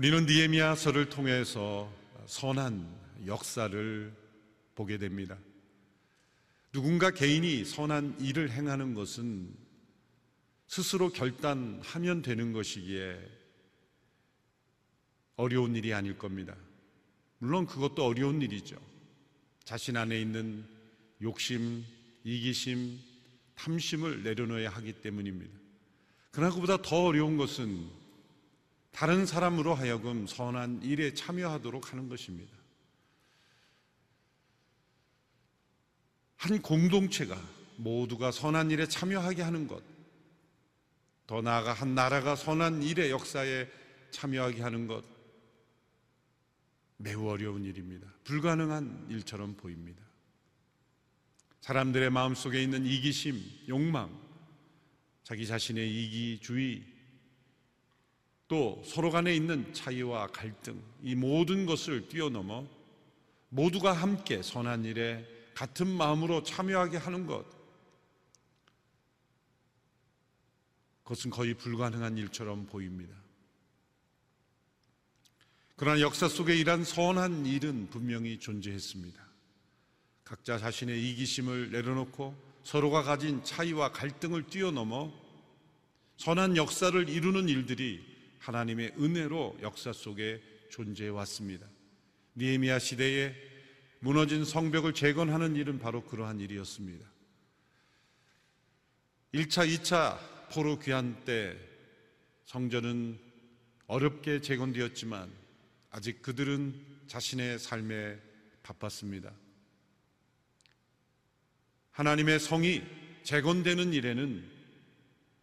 우리는 니에미아서를 통해서 선한 역사를 보게 됩니다. 누군가 개인이 선한 일을 행하는 것은 스스로 결단하면 되는 것이기에 어려운 일이 아닐 겁니다. 물론 그것도 어려운 일이죠. 자신 안에 있는 욕심, 이기심, 탐심을 내려놓아야 하기 때문입니다. 그러나 그보다 더 어려운 것은 다른 사람으로 하여금 선한 일에 참여하도록 하는 것입니다. 한 공동체가 모두가 선한 일에 참여하게 하는 것, 더 나아가 한 나라가 선한 일의 역사에 참여하게 하는 것, 매우 어려운 일입니다. 불가능한 일처럼 보입니다. 사람들의 마음속에 있는 이기심, 욕망, 자기 자신의 이기주의, 또 서로 간에 있는 차이와 갈등, 이 모든 것을 뛰어넘어 모두가 함께 선한 일에 같은 마음으로 참여하게 하는 것, 그것은 거의 불가능한 일처럼 보입니다. 그러나 역사 속에 이러한 선한 일은 분명히 존재했습니다. 각자 자신의 이기심을 내려놓고 서로가 가진 차이와 갈등을 뛰어넘어 선한 역사를 이루는 일들이 하나님의 은혜로 역사 속에 존재해 왔습니다. 니에미아 시대에 무너진 성벽을 재건하는 일은 바로 그러한 일이었습니다. 1차, 2차 포로 귀환 때 성전은 어렵게 재건되었지만 아직 그들은 자신의 삶에 바빴습니다. 하나님의 성이 재건되는 일에는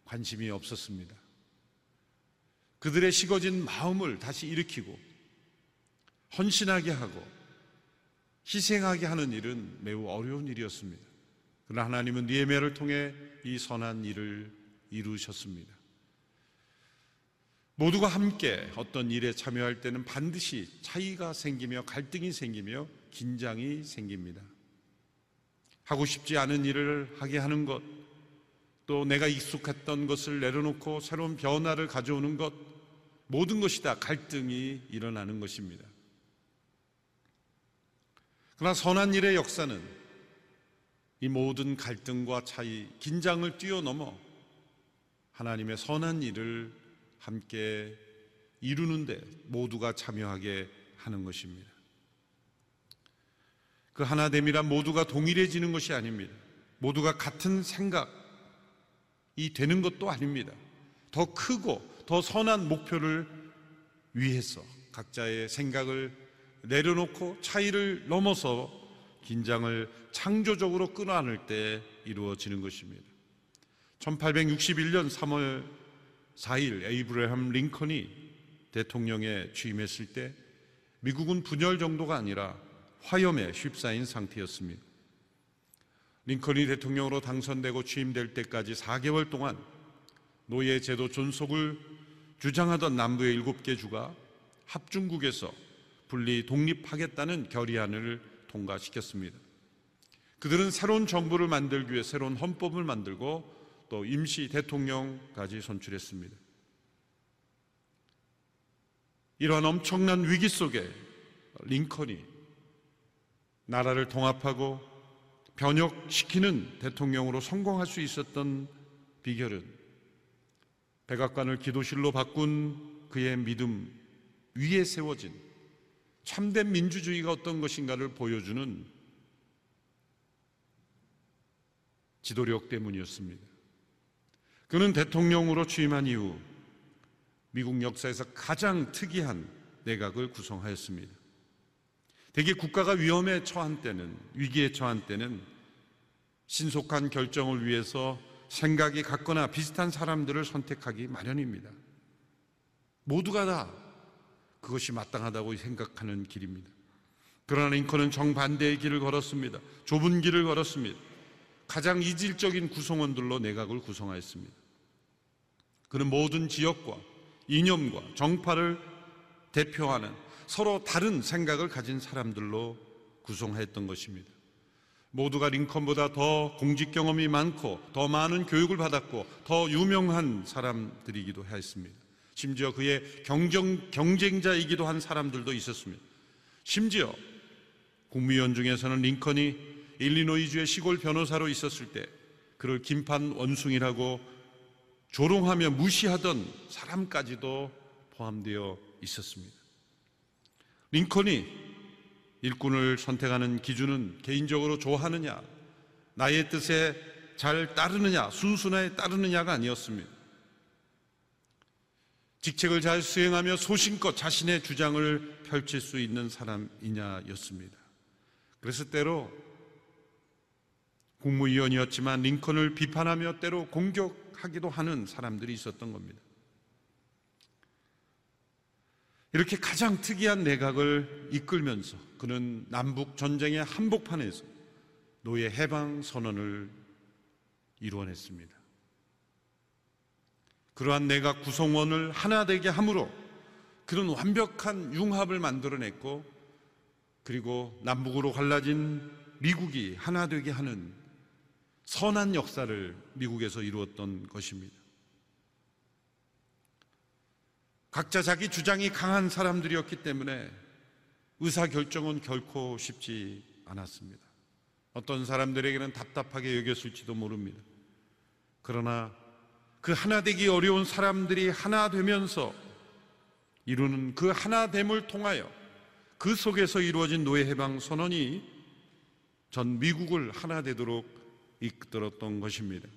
관심이 없었습니다. 그들의 식어진 마음을 다시 일으키고 헌신하게 하고 희생하게 하는 일은 매우 어려운 일이었습니다. 그러나 하나님은 니에메를 통해 이 선한 일을 이루셨습니다. 모두가 함께 어떤 일에 참여할 때는 반드시 차이가 생기며 갈등이 생기며 긴장이 생깁니다. 하고 싶지 않은 일을 하게 하는 것, 또 내가 익숙했던 것을 내려놓고 새로운 변화를 가져오는 것, 모든 것이 다 갈등이 일어나는 것입니다. 그러나 선한 일의 역사는 이 모든 갈등과 차이, 긴장을 뛰어넘어 하나님의 선한 일을 함께 이루는데 모두가 참여하게 하는 것입니다. 그 하나됨이란 모두가 동일해지는 것이 아닙니다. 모두가 같은 생각 이 되는 것도 아닙니다. 더 크고 더 선한 목표를 위해서 각자의 생각을 내려놓고 차이를 넘어서 긴장을 창조적으로 끊어안을 때 이루어지는 것입니다. 1861년 3월 4일 에이브레함 링컨이 대통령에 취임했을 때 미국은 분열 정도가 아니라 화염에 휩싸인 상태였습니다. 링컨이 대통령으로 당선되고 취임될 때까지 4개월 동안 노예 제도 존속을 주장하던 남부의 일곱 개 주가 합중국에서 분리 독립하겠다는 결의안을 통과시켰습니다. 그들은 새로운 정부를 만들기 위해 새로운 헌법을 만들고 또 임시 대통령까지 선출했습니다. 이러한 엄청난 위기 속에 링컨이 나라를 통합하고 변혁시키는 대통령으로 성공할 수 있었던 비결은 백악관을 기도실로 바꾼 그의 믿음 위에 세워진 참된 민주주의가 어떤 것인가를 보여주는 지도력 때문이었습니다. 그는 대통령으로 취임한 이후 미국 역사에서 가장 특이한 내각을 구성하였습니다. 대개 국가가 위험에 처한 때는, 위기에 처한 때는 신속한 결정을 위해서 생각이 같거나 비슷한 사람들을 선택하기 마련입니다. 모두가 다 그것이 마땅하다고 생각하는 길입니다. 그러나 링컨은 정반대의 길을 걸었습니다. 좁은 길을 걸었습니다. 가장 이질적인 구성원들로 내각을 구성하였습니다. 그는 모든 지역과 이념과 정파를 대표하는 서로 다른 생각을 가진 사람들로 구성했던 것입니다. 모두가 링컨보다 더 공직 경험이 많고 더 많은 교육을 받았고 더 유명한 사람들이기도 했습니다. 심지어 그의 경쟁, 경쟁자이기도 한 사람들도 있었습니다. 심지어 국무위원 중에서는 링컨이 일리노이주의 시골 변호사로 있었을 때 그를 김판 원숭이라고 조롱하며 무시하던 사람까지도 포함되어 있었습니다. 링컨이 일꾼을 선택하는 기준은 개인적으로 좋아하느냐, 나의 뜻에 잘 따르느냐, 순순하게 따르느냐가 아니었습니다. 직책을 잘 수행하며 소신껏 자신의 주장을 펼칠 수 있는 사람이냐였습니다. 그래서 때로 국무위원이었지만 링컨을 비판하며 때로 공격하기도 하는 사람들이 있었던 겁니다. 이렇게 가장 특이한 내각을 이끌면서 그는 남북 전쟁의 한복판에서 노예 해방 선언을 이루어냈습니다. 그러한 내각 구성원을 하나 되게 함으로 그런 완벽한 융합을 만들어냈고 그리고 남북으로 갈라진 미국이 하나 되게 하는 선한 역사를 미국에서 이루었던 것입니다. 각자 자기 주장이 강한 사람들이었기 때문에 의사 결정은 결코 쉽지 않았습니다. 어떤 사람들에게는 답답하게 여겼을지도 모릅니다. 그러나 그 하나 되기 어려운 사람들이 하나 되면서 이루는 그 하나됨을 통하여 그 속에서 이루어진 노예 해방 선언이 전 미국을 하나 되도록 이끌었던 것입니다.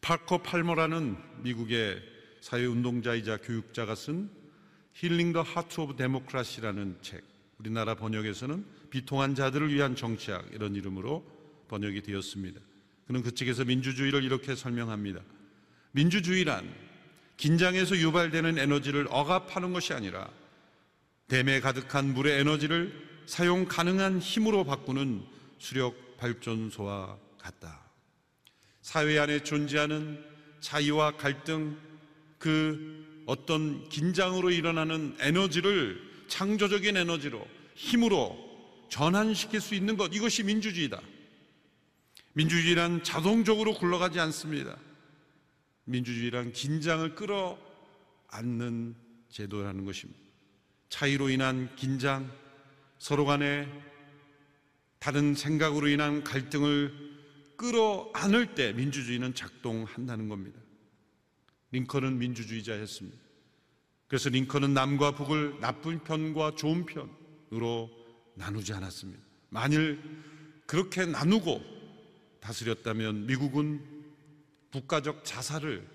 파커 팔머라는 미국의 사회운동자이자 교육자가 쓴 Healing the Heart of Democracy라는 책 우리나라 번역에서는 비통한 자들을 위한 정치학 이런 이름으로 번역이 되었습니다. 그는 그 책에서 민주주의를 이렇게 설명합니다. 민주주의란 긴장에서 유발되는 에너지를 억압하는 것이 아니라 댐에 가득한 물의 에너지를 사용 가능한 힘으로 바꾸는 수력 발전소와 같다. 사회 안에 존재하는 차이와 갈등, 그 어떤 긴장으로 일어나는 에너지를 창조적인 에너지로 힘으로 전환시킬 수 있는 것 이것이 민주주의다. 민주주의란 자동적으로 굴러가지 않습니다. 민주주의란 긴장을 끌어안는 제도라는 것입니다. 차이로 인한 긴장, 서로 간에 다른 생각으로 인한 갈등을 끌어안을 때 민주주의는 작동한다는 겁니다. 링컨은 민주주의자였습니다. 그래서 링컨은 남과 북을 나쁜 편과 좋은 편으로 나누지 않았습니다. 만일 그렇게 나누고 다스렸다면 미국은 국가적 자살을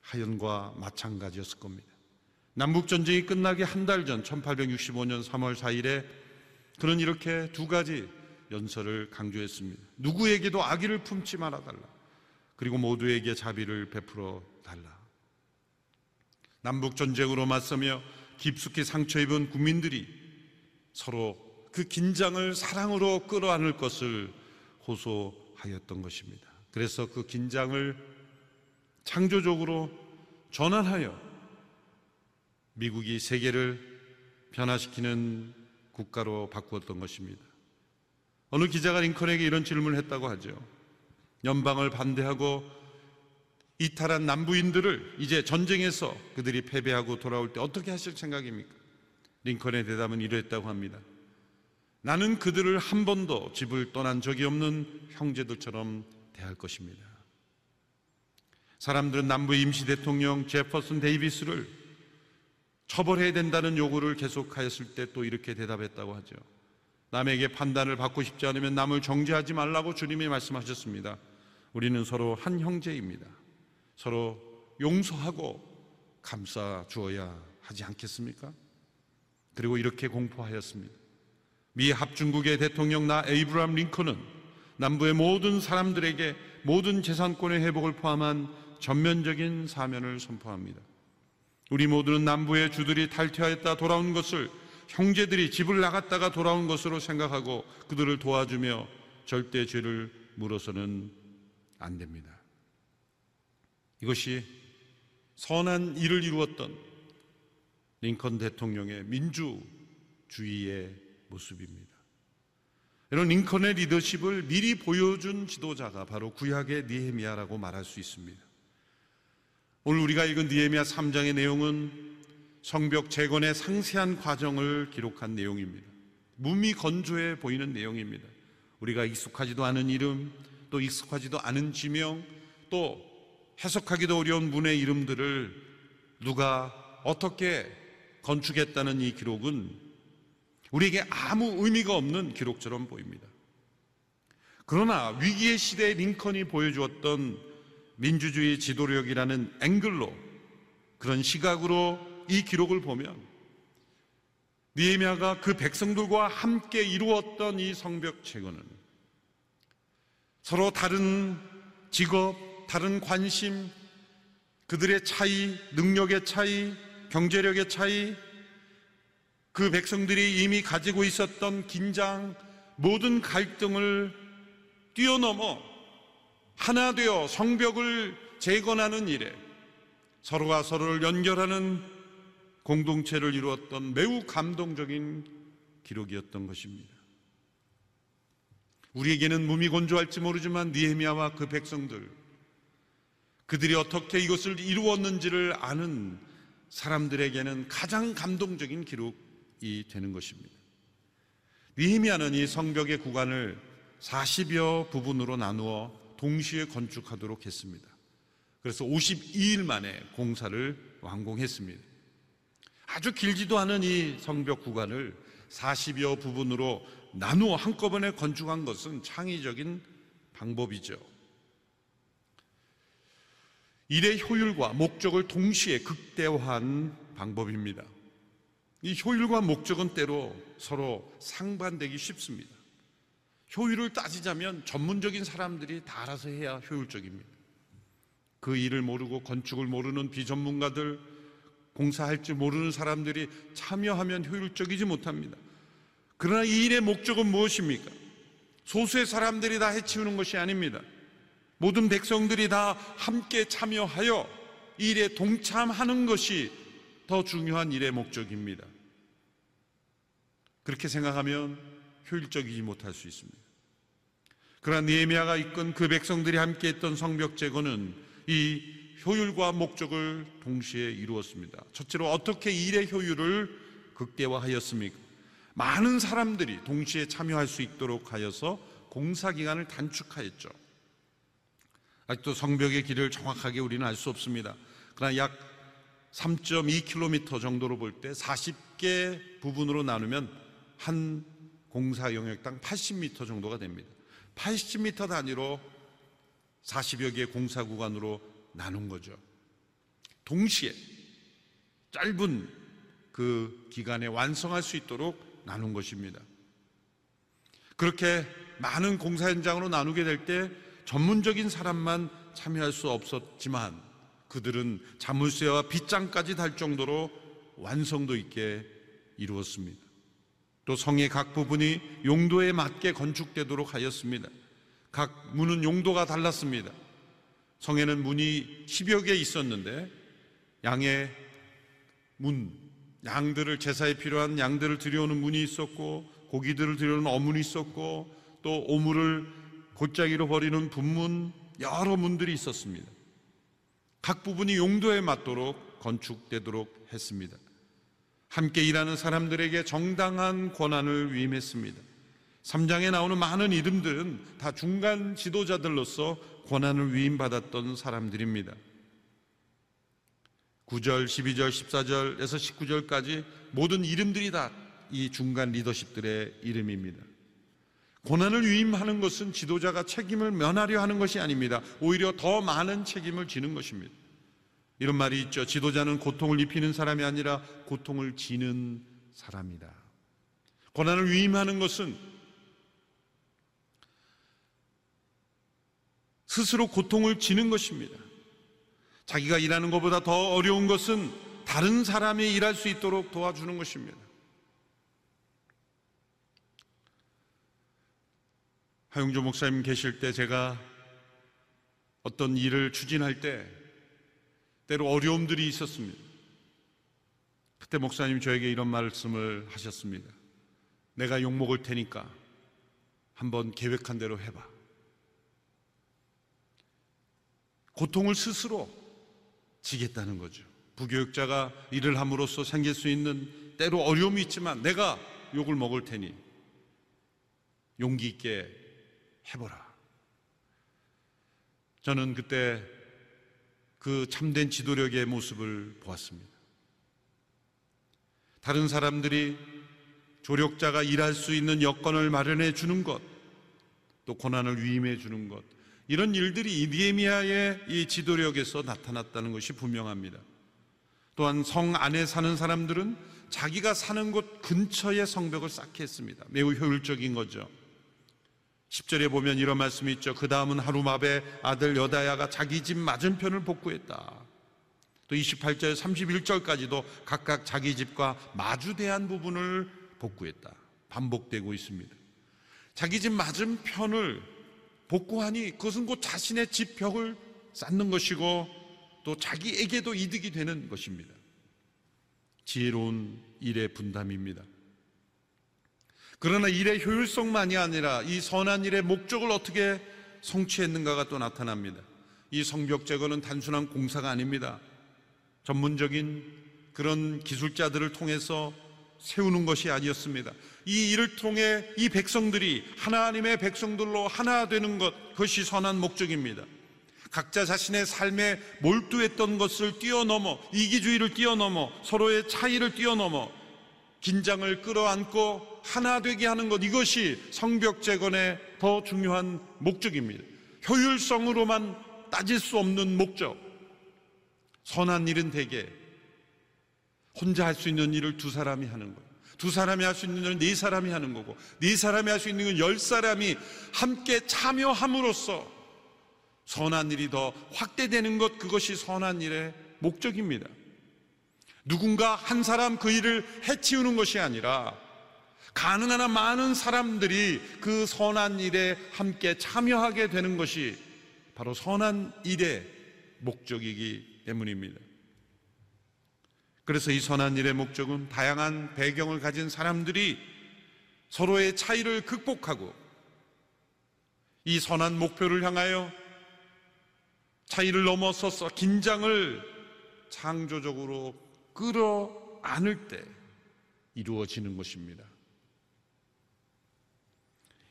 하연과 마찬가지였을 겁니다. 남북전쟁이 끝나기 한 달 전 1865년 3월 4일에 그는 이렇게 두 가지 연설을 강조했습니다. 누구에게도 악의를 품지 말아달라. 그리고 모두에게 자비를 베풀어 달라. 남북 전쟁으로 맞서며 깊숙이 상처 입은 국민들이 서로 그 긴장을 사랑으로 끌어안을 것을 호소하였던 것입니다. 그래서 그 긴장을 창조적으로 전환하여 미국이 세계를 변화시키는 국가로 바꾸었던 것입니다. 어느 기자가 링컨에게 이런 질문을 했다고 하죠. 연방을 반대하고 이탈한 남부인들을 이제 전쟁에서 그들이 패배하고 돌아올 때 어떻게 하실 생각입니까? 링컨의 대답은 이러했다고 합니다. 나는 그들을 한 번도 집을 떠난 적이 없는 형제들처럼 대할 것입니다. 사람들은 남부 임시 대통령 제퍼슨 데이비스를 처벌해야 된다는 요구를 계속하였을 때 또 이렇게 대답했다고 하죠. 남에게 판단을 받고 싶지 않으면 남을 정죄하지 말라고 주님이 말씀하셨습니다. 우리는 서로 한 형제입니다. 서로 용서하고 감싸 주어야 하지 않겠습니까? 그리고 이렇게 공포하였습니다. 미 합중국의 대통령 나 에이브람 링컨은 남부의 모든 사람들에게 모든 재산권의 회복을 포함한 전면적인 사면을 선포합니다. 우리 모두는 남부의 주들이 탈퇴하였다 돌아온 것을 형제들이 집을 나갔다가 돌아온 것으로 생각하고 그들을 도와주며 절대 죄를 물어서는 안 됩니다. 이것이 선한 일을 이루었던 링컨 대통령의 민주주의의 모습입니다. 이런 링컨의 리더십을 미리 보여준 지도자가 바로 구약의 니헤미야라고 말할 수 있습니다. 오늘 우리가 읽은 니에미야 3장의 내용은 성벽 재건의 상세한 과정을 기록한 내용입니다. 몸이 건조해 보이는 내용입니다. 우리가 익숙하지도 않은 이름, 또 익숙하지도 않은 지명, 또 해석하기도 어려운 문의 이름들을 누가 어떻게 건축했다는 이 기록은 우리에게 아무 의미가 없는 기록처럼 보입니다. 그러나 위기의 시대에 링컨이 보여주었던 민주주의 지도력이라는 앵글로 그런 시각으로 이 기록을 보면 니에미아가 그 백성들과 함께 이루었던 이 성벽 재건은 서로 다른 직업, 다른 관심, 그들의 차이, 능력의 차이, 경제력의 차이, 그 백성들이 이미 가지고 있었던 긴장, 모든 갈등을 뛰어넘어 하나 되어 성벽을 재건하는 일에 서로가 서로를 연결하는 공동체를 이루었던 매우 감동적인 기록이었던 것입니다. 우리에게는 몸이 건조할지 모르지만 니에미아와 그 백성들 그들이 어떻게 이것을 이루었는지를 아는 사람들에게는 가장 감동적인 기록이 되는 것입니다. 니에미아는 이 성벽의 구간을 40여 부분으로 나누어 동시에 건축하도록 했습니다. 그래서 52일 만에 공사를 완공했습니다. 아주 길지도 않은 이 성벽 구간을 40여 부분으로 나누어 한꺼번에 건축한 것은 창의적인 방법이죠. 일의 효율과 목적을 동시에 극대화한 방법입니다. 이 효율과 목적은 때로 서로 상반되기 쉽습니다. 효율을 따지자면 전문적인 사람들이 다 알아서 해야 효율적입니다. 그 일을 모르고 건축을 모르는 비전문가들, 공사할 줄 모르는 사람들이 참여하면 효율적이지 못합니다. 그러나 이 일의 목적은 무엇입니까? 소수의 사람들이 다 해치우는 것이 아닙니다. 모든 백성들이 다 함께 참여하여 이 일에 동참하는 것이 더 중요한 일의 목적입니다. 그렇게 생각하면 효율적이지 못할 수 있습니다. 그러나 니에미아가 이끈 그 백성들이 함께 했던 성벽 제거는 이 효율과 목적을 동시에 이루었습니다. 첫째로 어떻게 일의 효율을 극대화하였습니까? 많은 사람들이 동시에 참여할 수 있도록 하여서 공사 기간을 단축하였죠. 아직도 성벽의 길을 정확하게 우리는 알 수 없습니다. 그러나 약 3.2km 정도로 볼 때 40개 부분으로 나누면 한 공사 영역당 80m 정도가 됩니다. 80m 단위로 40여 개의 공사 구간으로 나눈 거죠. 동시에 짧은 그 기간에 완성할 수 있도록 나눈 것입니다. 그렇게 많은 공사 현장으로 나누게 될 때 전문적인 사람만 참여할 수 없었지만 그들은 자물쇠와 빗장까지 달 정도로 완성도 있게 이루었습니다. 또 성의 각 부분이 용도에 맞게 건축되도록 하였습니다. 각 문은 용도가 달랐습니다. 성에는 문이 10여 개 있었는데 양의 문, 양들을 제사에 필요한 양들을 들여오는 문이 있었고 고기들을 들여오는 어문이 있었고 또 오물을 골짜기로 버리는 분문 여러 문들이 있었습니다. 각 부분이 용도에 맞도록 건축되도록 했습니다. 함께 일하는 사람들에게 정당한 권한을 위임했습니다. 3장에 나오는 많은 이름들은 다 중간 지도자들로서 권한을 위임받았던 사람들입니다. 9절, 12절, 14절에서 19절까지 모든 이름들이 다 이 중간 리더십들의 이름입니다. 고난을 위임하는 것은 지도자가 책임을 면하려 하는 것이 아닙니다. 오히려 더 많은 책임을 지는 것입니다. 이런 말이 있죠. 지도자는 고통을 입히는 사람이 아니라 고통을 지는 사람이다. 고난을 위임하는 것은 스스로 고통을 지는 것입니다. 자기가 일하는 것보다 더 어려운 것은 다른 사람이 일할 수 있도록 도와주는 것입니다. 하용조 목사님 계실 때 제가 어떤 일을 추진할 때 때로 어려움들이 있었습니다. 그때 목사님 저에게 이런 말씀을 하셨습니다. 내가 욕 먹을 테니까 한번 계획한 대로 해봐. 고통을 스스로 지겠다는 거죠. 부교육자가 일을 함으로써 생길 수 있는 때로 어려움이 있지만 내가 욕을 먹을 테니 용기 있게 해보라. 저는 그때 그 참된 지도력의 모습을 보았습니다. 다른 사람들이 조력자가 일할 수 있는 여건을 마련해 주는 것, 또 고난을 위임해 주는 것, 이런 일들이 이디에미아의 이 지도력에서 나타났다는 것이 분명합니다. 또한 성 안에 사는 사람들은 자기가 사는 곳 근처에 성벽을 쌓게 했습니다. 매우 효율적인 거죠. 10절에 보면 이런 말씀이 있죠. 그 다음은 하루마베 아들 여다야가 자기 집 맞은편을 복구했다. 또 28절, 31절까지도 각각 자기 집과 마주대한 부분을 복구했다. 반복되고 있습니다. 자기 집 맞은편을 복구하니 그것은 곧 자신의 집 벽을 쌓는 것이고 또 자기에게도 이득이 되는 것입니다. 지혜로운 일의 분담입니다. 그러나 일의 효율성만이 아니라 이 선한 일의 목적을 어떻게 성취했는가가 또 나타납니다. 이 성벽 제거는 단순한 공사가 아닙니다. 전문적인 그런 기술자들을 통해서 세우는 것이 아니었습니다. 이 일을 통해 이 백성들이 하나님의 백성들로 하나 되는 것, 그것이 선한 목적입니다. 각자 자신의 삶에 몰두했던 것을 뛰어넘어, 이기주의를 뛰어넘어, 서로의 차이를 뛰어넘어, 긴장을 끌어안고 하나 되게 하는 것, 이것이 성벽 재건의 더 중요한 목적입니다. 효율성으로만 따질 수 없는 목적. 선한 일은 대개 혼자 할 수 있는 일을 두 사람이 하는 거예요. 두 사람이 할 수 있는 일을 네 사람이 하는 거고, 네 사람이 할 수 있는 건 열 사람이 함께 참여함으로써 선한 일이 더 확대되는 것, 그것이 선한 일의 목적입니다. 누군가 한 사람 그 일을 해치우는 것이 아니라 가능한 한 많은 사람들이 그 선한 일에 함께 참여하게 되는 것이 바로 선한 일의 목적이기 때문입니다. 그래서 이 선한 일의 목적은 다양한 배경을 가진 사람들이 서로의 차이를 극복하고 이 선한 목표를 향하여 차이를 넘어서서 긴장을 창조적으로 끌어 안을 때 이루어지는 것입니다.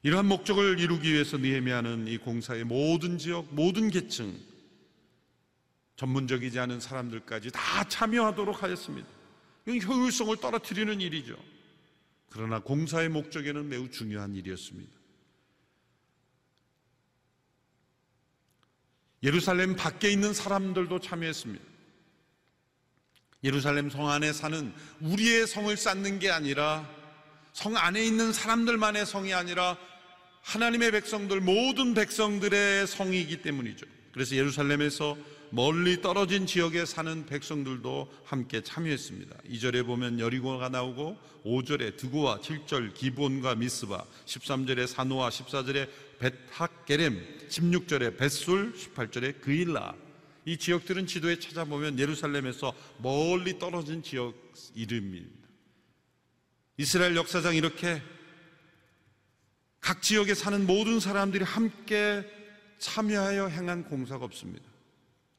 이러한 목적을 이루기 위해서 느헤미야는 이 공사의 모든 지역, 모든 계층, 전문적이지 않은 사람들까지 다 참여하도록 하였습니다. 이건 효율성을 떨어뜨리는 일이죠. 그러나 공사의 목적에는 매우 중요한 일이었습니다. 예루살렘 밖에 있는 사람들도 참여했습니다. 예루살렘 성 안에 사는 우리의 성을 쌓는 게 아니라 성 안에 있는 사람들만의 성이 아니라 하나님의 백성들 모든 백성들의 성이기 때문이죠. 그래서 예루살렘에서 멀리 떨어진 지역에 사는 백성들도 함께 참여했습니다. 2절에 보면 여리고가 나오고 5절에 드고와 7절 기본과 미스바 13절에 사노아 14절에 벳학게렘 16절에 벳술 18절에 그일라 이 지역들은 지도에 찾아보면 예루살렘에서 멀리 떨어진 지역 이름입니다. 이스라엘 역사상 이렇게 각 지역에 사는 모든 사람들이 함께 참여하여 행한 공사가 없습니다.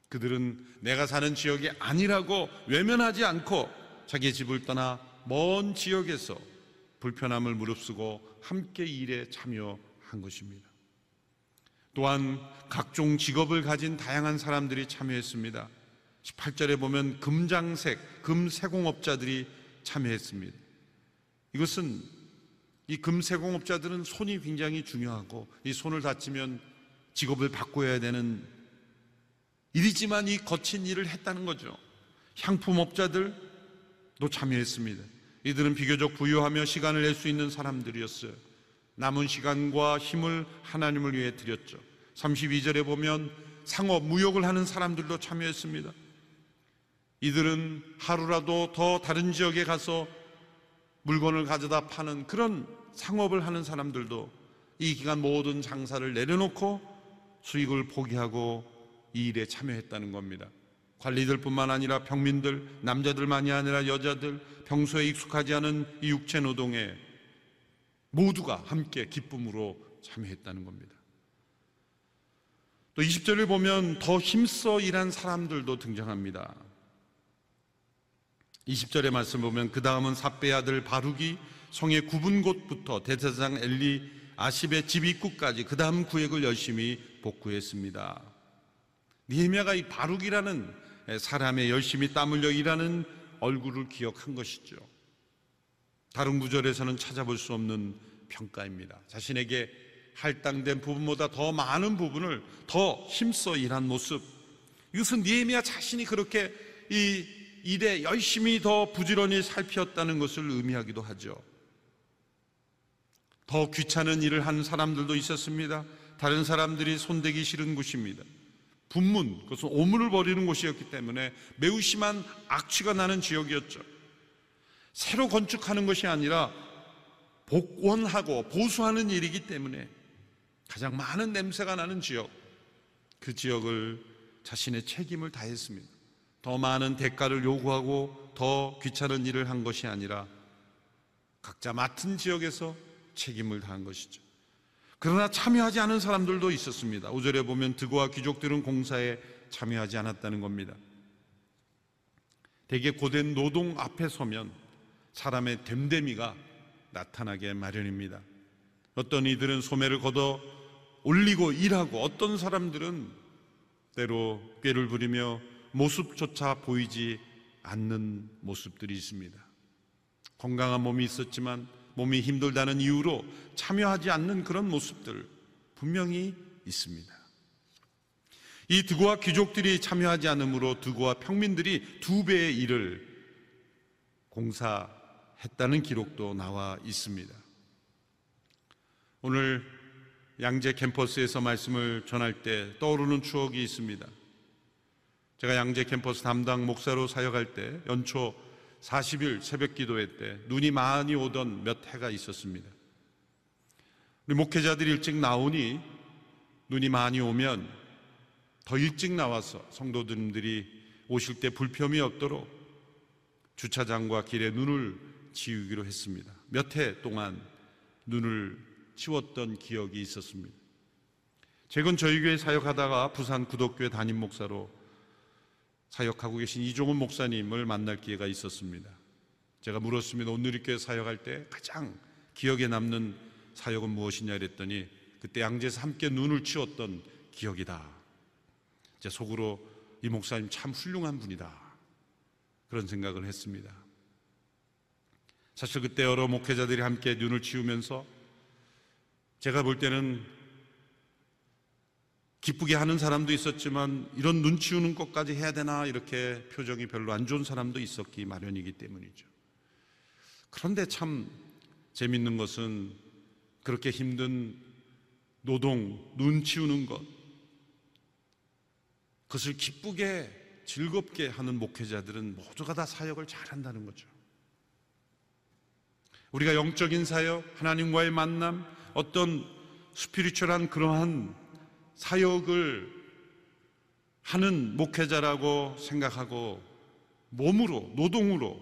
그들은 내가 사는 지역이 아니라고 외면하지 않고 자기 집을 떠나 먼 지역에서 불편함을 무릅쓰고 함께 일에 참여한 것입니다. 또한 각종 직업을 가진 다양한 사람들이 참여했습니다. 18절에 보면 금장색, 금세공업자들이 참여했습니다. 이것은 이 금세공업자들은 손이 굉장히 중요하고 이 손을 다치면 직업을 바꿔야 되는 일이지만 이 거친 일을 했다는 거죠. 향품업자들도 참여했습니다. 이들은 비교적 부유하며 시간을 낼 수 있는 사람들이었어요. 남은 시간과 힘을 하나님을 위해 드렸죠. 32절에 보면 상업, 무역을 하는 사람들도 참여했습니다. 이들은 하루라도 더 다른 지역에 가서 물건을 가져다 파는 그런 상업을 하는 사람들도 이 기간 모든 장사를 내려놓고 수익을 포기하고 이 일에 참여했다는 겁니다. 관리들뿐만 아니라 평민들, 남자들만이 아니라 여자들, 평소에 익숙하지 않은 이 육체 노동에 모두가 함께 기쁨으로 참여했다는 겁니다. 또 20절을 보면 더 힘써 일한 사람들도 등장합니다. 20절의 말씀 보면 그 다음은 삽베 아들 바룩이 성의 굽은 곳부터 대제사장 엘리 아십의 집 입구까지 그 다음 구역을 열심히 복구했습니다. 니헤미야가 이 바룩이라는 사람의 열심히 땀 흘려 일하는 얼굴을 기억한 것이죠. 다른 구절에서는 찾아볼 수 없는 평가입니다. 자신에게 할당된 부분보다 더 많은 부분을 더 힘써 일한 모습. 이것은 니에미아 자신이 그렇게 이 일에 열심히 더 부지런히 살피었다는 것을 의미하기도 하죠. 더 귀찮은 일을 하는 사람들도 있었습니다. 다른 사람들이 손대기 싫은 곳입니다. 분문, 그것은 오물을 벌이는 곳이었기 때문에 매우 심한 악취가 나는 지역이었죠. 새로 건축하는 것이 아니라 복원하고 보수하는 일이기 때문에 가장 많은 냄새가 나는 지역, 그 지역을 자신의 책임을 다했습니다. 더 많은 대가를 요구하고 더 귀찮은 일을 한 것이 아니라 각자 맡은 지역에서 책임을 다한 것이죠. 그러나 참여하지 않은 사람들도 있었습니다. 5절에 보면 드고와 귀족들은 공사에 참여하지 않았다는 겁니다. 대개 고된 노동 앞에 서면 사람의 됨됨이가 나타나게 마련입니다. 어떤 이들은 소매를 걷어 올리고 일하고 어떤 사람들은 때로 꾀를 부리며 모습조차 보이지 않는 모습들이 있습니다. 건강한 몸이 있었지만 몸이 힘들다는 이유로 참여하지 않는 그런 모습들 분명히 있습니다. 이 드고와 귀족들이 참여하지 않으므로 드고와 평민들이 두 배의 일을 공사 했다는 기록도 나와 있습니다. 오늘 양재 캠퍼스에서 말씀을 전할 때 떠오르는 추억이 있습니다. 제가 양재 캠퍼스 담당 목사로 사역할 때 연초 40일 새벽 기도회 때 눈이 많이 오던 몇 해가 있었습니다. 우리 목회자들이 일찍 나오니 눈이 많이 오면 더 일찍 나와서 성도들이 오실 때 불편이 없도록 주차장과 길에 눈을 지우기로 했습니다. 몇 해 동안 눈을 치웠던 기억이 있었습니다. 최근 저희 교회 사역하다가 부산 구덕교회 담임 목사로 사역하고 계신 이종훈 목사님을 만날 기회가 있었습니다. 제가 물었습니다. 온누리교회 사역할 때 가장 기억에 남는 사역은 무엇이냐 그랬더니 그때 양재에서 함께 눈을 치웠던 기억이다. 제 속으로 이 목사님 참 훌륭한 분이다. 그런 생각을 했습니다. 사실 그때 여러 목회자들이 함께 눈을 치우면서 제가 볼 때는 기쁘게 하는 사람도 있었지만 이런 눈 치우는 것까지 해야 되나 이렇게 표정이 별로 안 좋은 사람도 있었기 마련이기 때문이죠. 그런데 참 재밌는 것은 그렇게 힘든 노동, 눈 치우는 것, 그것을 기쁘게 즐겁게 하는 목회자들은 모두가 다 사역을 잘한다는 거죠. 우리가 영적인 사역, 하나님과의 만남, 어떤 스피리추얼한 그러한 사역을 하는 목회자라고 생각하고 몸으로, 노동으로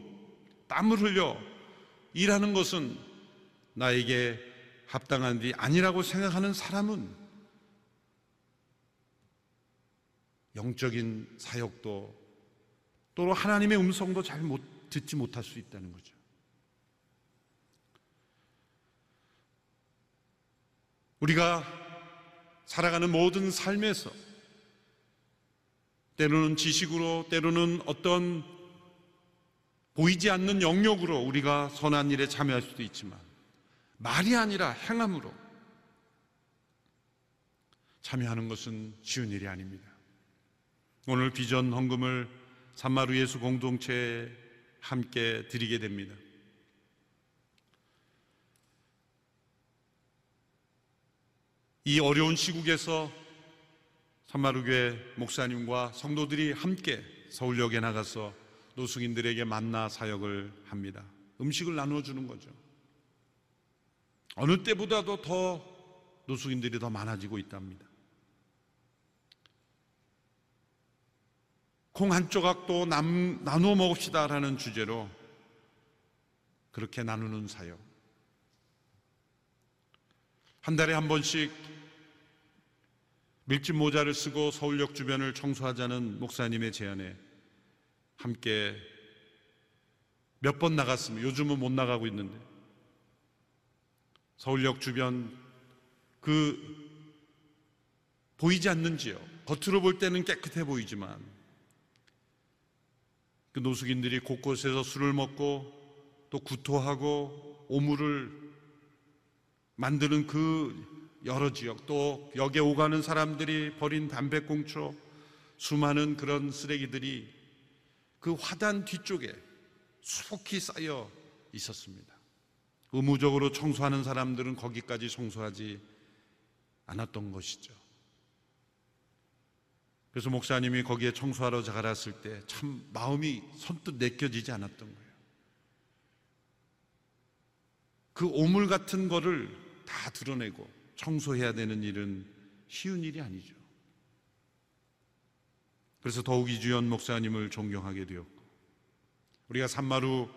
땀을 흘려 일하는 것은 나에게 합당한 일이 아니라고 생각하는 사람은 영적인 사역도 또 하나님의 음성도 잘 못 듣지 못할 수 있다는 거죠. 우리가 살아가는 모든 삶에서 때로는 지식으로 때로는 어떤 보이지 않는 영역으로 우리가 선한 일에 참여할 수도 있지만 말이 아니라 행함으로 참여하는 것은 쉬운 일이 아닙니다. 오늘 비전 헌금을 산마루 예수 공동체에 함께 드리게 됩니다. 이 어려운 시국에서 산마루교회 목사님과 성도들이 함께 서울역에 나가서 노숙인들에게 만나 사역을 합니다. 음식을 나눠주는 거죠. 어느 때보다도 더 노숙인들이 더 많아지고 있답니다. 콩 한 조각도 남, 나누어 먹읍시다라는 주제로 그렇게 나누는 사역. 한 달에 한 번씩 밀짚 모자를 쓰고 서울역 주변을 청소하자는 목사님의 제안에 함께 몇 번 나갔습니다. 요즘은 못 나가고 있는데 서울역 주변 그 보이지 않는 지역 겉으로 볼 때는 깨끗해 보이지만 그 노숙인들이 곳곳에서 술을 먹고 또 구토하고 오물을 만드는 그 여러 지역 또 역에 오가는 사람들이 버린 담배꽁초 수많은 그런 쓰레기들이 그 화단 뒤쪽에 수북히 쌓여 있었습니다. 의무적으로 청소하는 사람들은 거기까지 청소하지 않았던 것이죠. 그래서 목사님이 거기에 청소하러 자갔을 때 참 마음이 선뜻 내껴지지 않았던 거예요. 그 오물 같은 거를 다 드러내고 청소해야 되는 일은 쉬운 일이 아니죠. 그래서 더욱 이주연 목사님을 존경하게 되었고, 우리가 산마루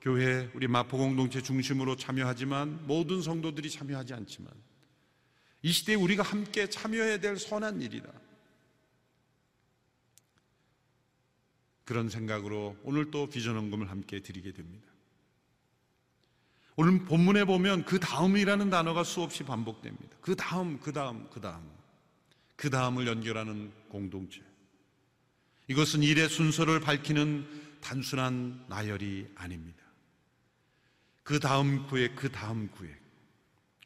교회, 우리 마포 공동체 중심으로 참여하지만 모든 성도들이 참여하지 않지만 이 시대에 우리가 함께 참여해야 될 선한 일이다. 그런 생각으로 오늘 또 비전 헌금을 함께 드리게 됩니다. 오늘 본문에 보면 그 다음이라는 단어가 수없이 반복됩니다. 그 다음, 그 다음, 그 다음. 그 다음을 연결하는 공동체. 이것은 일의 순서를 밝히는 단순한 나열이 아닙니다. 그 다음 구획, 그 다음 구획.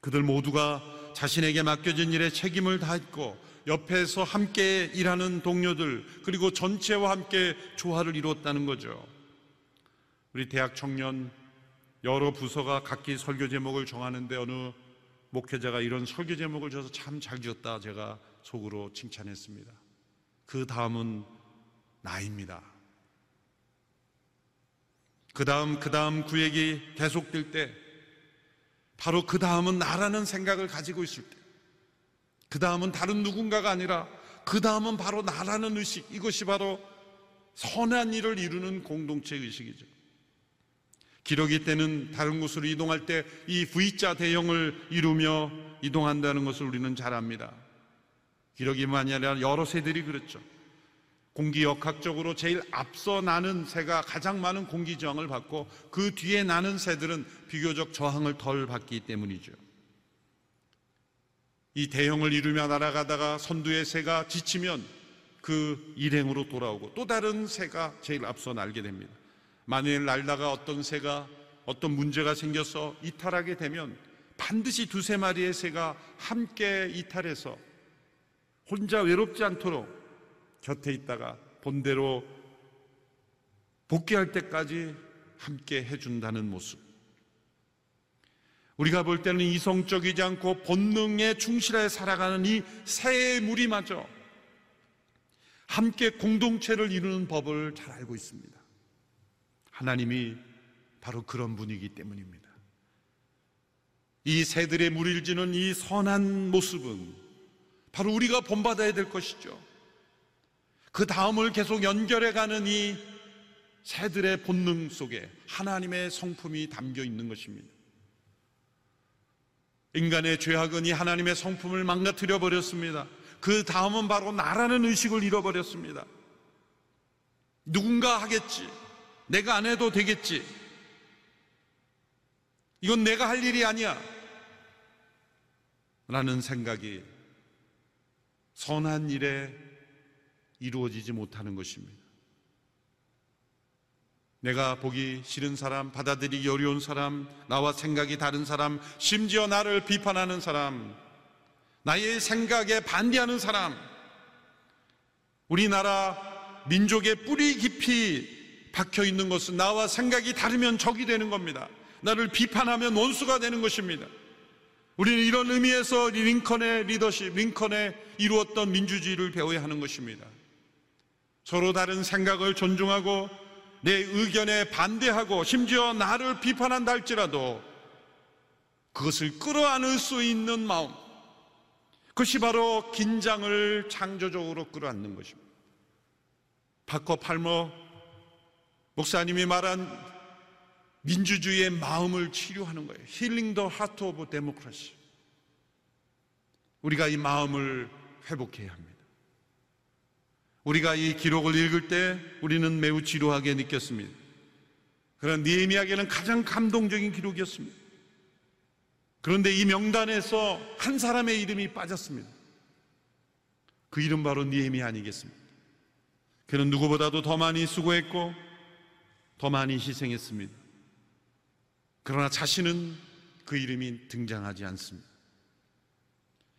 그들 모두가 자신에게 맡겨진 일에 책임을 다했고 옆에서 함께 일하는 동료들 그리고 전체와 함께 조화를 이루었다는 거죠. 우리 대학 청년 여러 부서가 각기 설교 제목을 정하는데 어느 목회자가 이런 설교 제목을 줘서 참 잘 지었다 제가 속으로 칭찬했습니다. 그 다음은 나입니다. 그 다음 그 다음 구획이 계속될 때 바로 그 다음은 나라는 생각을 가지고 있을 때 그 다음은 다른 누군가가 아니라 그 다음은 바로 나라는 의식 이것이 바로 선한 일을 이루는 공동체 의식이죠. 기러기 때는 다른 곳으로 이동할 때 이 V자 대형을 이루며 이동한다는 것을 우리는 잘 압니다. 기러기만이 아니라 여러 새들이 그렇죠. 공기 역학적으로 제일 앞서 나는 새가 가장 많은 공기 저항을 받고 그 뒤에 나는 새들은 비교적 저항을 덜 받기 때문이죠. 이 대형을 이루며 날아가다가 선두의 새가 지치면 그 일행으로 돌아오고 또 다른 새가 제일 앞서 날게 됩니다. 만일 날다가 어떤 새가 어떤 문제가 생겨서 이탈하게 되면 반드시 두세 마리의 새가 함께 이탈해서 혼자 외롭지 않도록 곁에 있다가 본대로 복귀할 때까지 함께 해준다는 모습. 우리가 볼 때는 이성적이지 않고 본능에 충실하여 살아가는 이 새의 무리마저 함께 공동체를 이루는 법을 잘 알고 있습니다. 하나님이 바로 그런 분이기 때문입니다. 이 새들의 무리를 지는 이 선한 모습은 바로 우리가 본받아야 될 것이죠. 그 다음을 계속 연결해 가는 이 새들의 본능 속에 하나님의 성품이 담겨 있는 것입니다. 인간의 죄악은 이 하나님의 성품을 망가뜨려 버렸습니다. 그 다음은 바로 나라는 의식을 잃어버렸습니다. 누군가 하겠지. 내가 안 해도 되겠지. 이건 내가 할 일이 아니야. 라는 생각이 선한 일에 이루어지지 못하는 것입니다. 내가 보기 싫은 사람, 받아들이기 어려운 사람, 나와 생각이 다른 사람, 심지어 나를 비판하는 사람, 나의 생각에 반대하는 사람, 우리나라 민족의 뿌리 깊이 박혀 있는 것은 나와 생각이 다르면 적이 되는 겁니다. 나를 비판하면 원수가 되는 것입니다. 우리는 이런 의미에서 링컨의 리더십, 링컨의 이루었던 민주주의를 배워야 하는 것입니다. 서로 다른 생각을 존중하고 내 의견에 반대하고 심지어 나를 비판한다 할지라도 그것을 끌어안을 수 있는 마음. 그것이 바로 긴장을 창조적으로 끌어안는 것입니다. 파커 팔머 목사님이 말한 민주주의의 마음을 치료하는 거예요. Healing the Heart of Democracy. 우리가 이 마음을 회복해야 합니다. 우리가 이 기록을 읽을 때 우리는 매우 지루하게 느꼈습니다. 그러나 니에미야에게는 가장 감동적인 기록이었습니다. 그런데 이 명단에서 한 사람의 이름이 빠졌습니다. 그 이름 바로 니에미야 아니겠습니까? 그는 누구보다도 더 많이 수고했고 더 많이 희생했습니다. 그러나 자신은 그 이름이 등장하지 않습니다.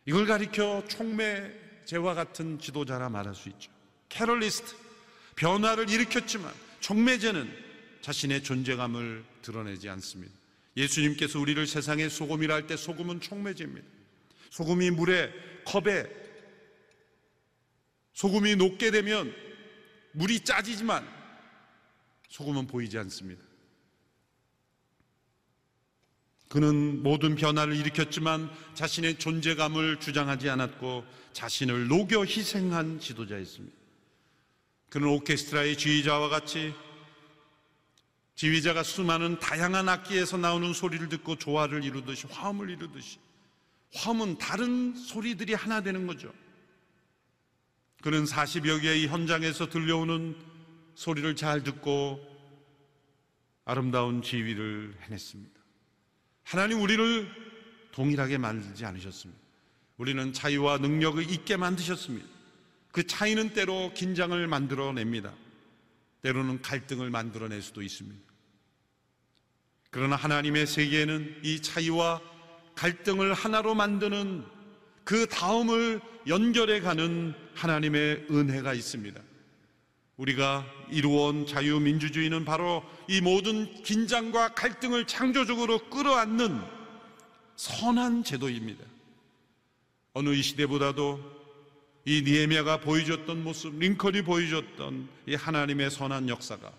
이걸 가리켜 총매제와 같은 지도자라 말할 수 있죠. catalyst, 변화를 일으켰지만 총매제는 자신의 존재감을 드러내지 않습니다. 예수님께서 우리를 세상의 소금이라 할 때 소금은 총매제입니다. 소금이 물에 컵에 소금이 녹게 되면 물이 짜지지만 소금은 보이지 않습니다. 그는 모든 변화를 일으켰지만 자신의 존재감을 주장하지 않았고 자신을 녹여 희생한 지도자였습니다. 그는 오케스트라의 지휘자와 같이 지휘자가 수많은 다양한 악기에서 나오는 소리를 듣고 조화를 이루듯이 화음을 이루듯이 화음은 다른 소리들이 하나 되는 거죠. 그는 40여 개의 현장에서 들려오는 소리를 잘 듣고 아름다운 지휘를 해냈습니다. 하나님 우리를 동일하게 만들지 않으셨습니다. 우리는 차이와 능력을 있게 만드셨습니다. 그 차이는 때로 긴장을 만들어냅니다. 때로는 갈등을 만들어낼 수도 있습니다. 그러나 하나님의 세계에는 이 차이와 갈등을 하나로 만드는 그 다음을 연결해 가는 하나님의 은혜가 있습니다. 우리가 이루어온 자유민주주의는 바로 이 모든 긴장과 갈등을 창조적으로 끌어안는 선한 제도입니다. 어느 이 시대보다도 이 니에미아가 보여줬던 모습, 링컨이 보여줬던 이 하나님의 선한 역사가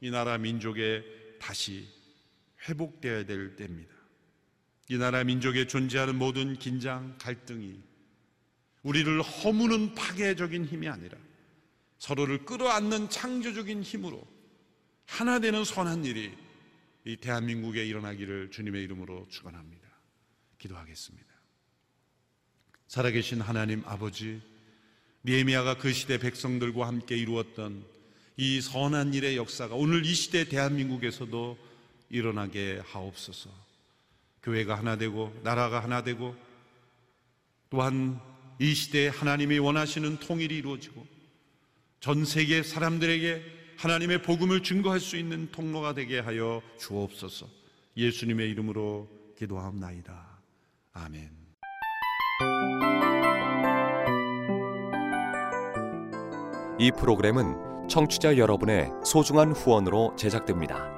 이 나라 민족에 다시 회복되어야 될 때입니다. 이 나라 민족에 존재하는 모든 긴장, 갈등이 우리를 허무는 파괴적인 힘이 아니라 서로를 끌어안는 창조적인 힘으로 하나 되는 선한 일이 이 대한민국에 일어나기를 주님의 이름으로 축원합니다. 기도하겠습니다. 살아계신 하나님 아버지, 니에미아가 그 시대 백성들과 함께 이루었던 이 선한 일의 역사가 오늘 이 시대 대한민국에서도 일어나게 하옵소서. 교회가 하나 되고 나라가 하나 되고 또한 이 시대에 하나님이 원하시는 통일이 이루어지고 전 세계 사람들에게 하나님의 복음을 증거할 수 있는 통로가 되게 하여 주옵소서. 예수님의 이름으로 기도하옵나이다. 아멘. 이 프로그램은 청취자 여러분의 소중한 후원으로 제작됩니다.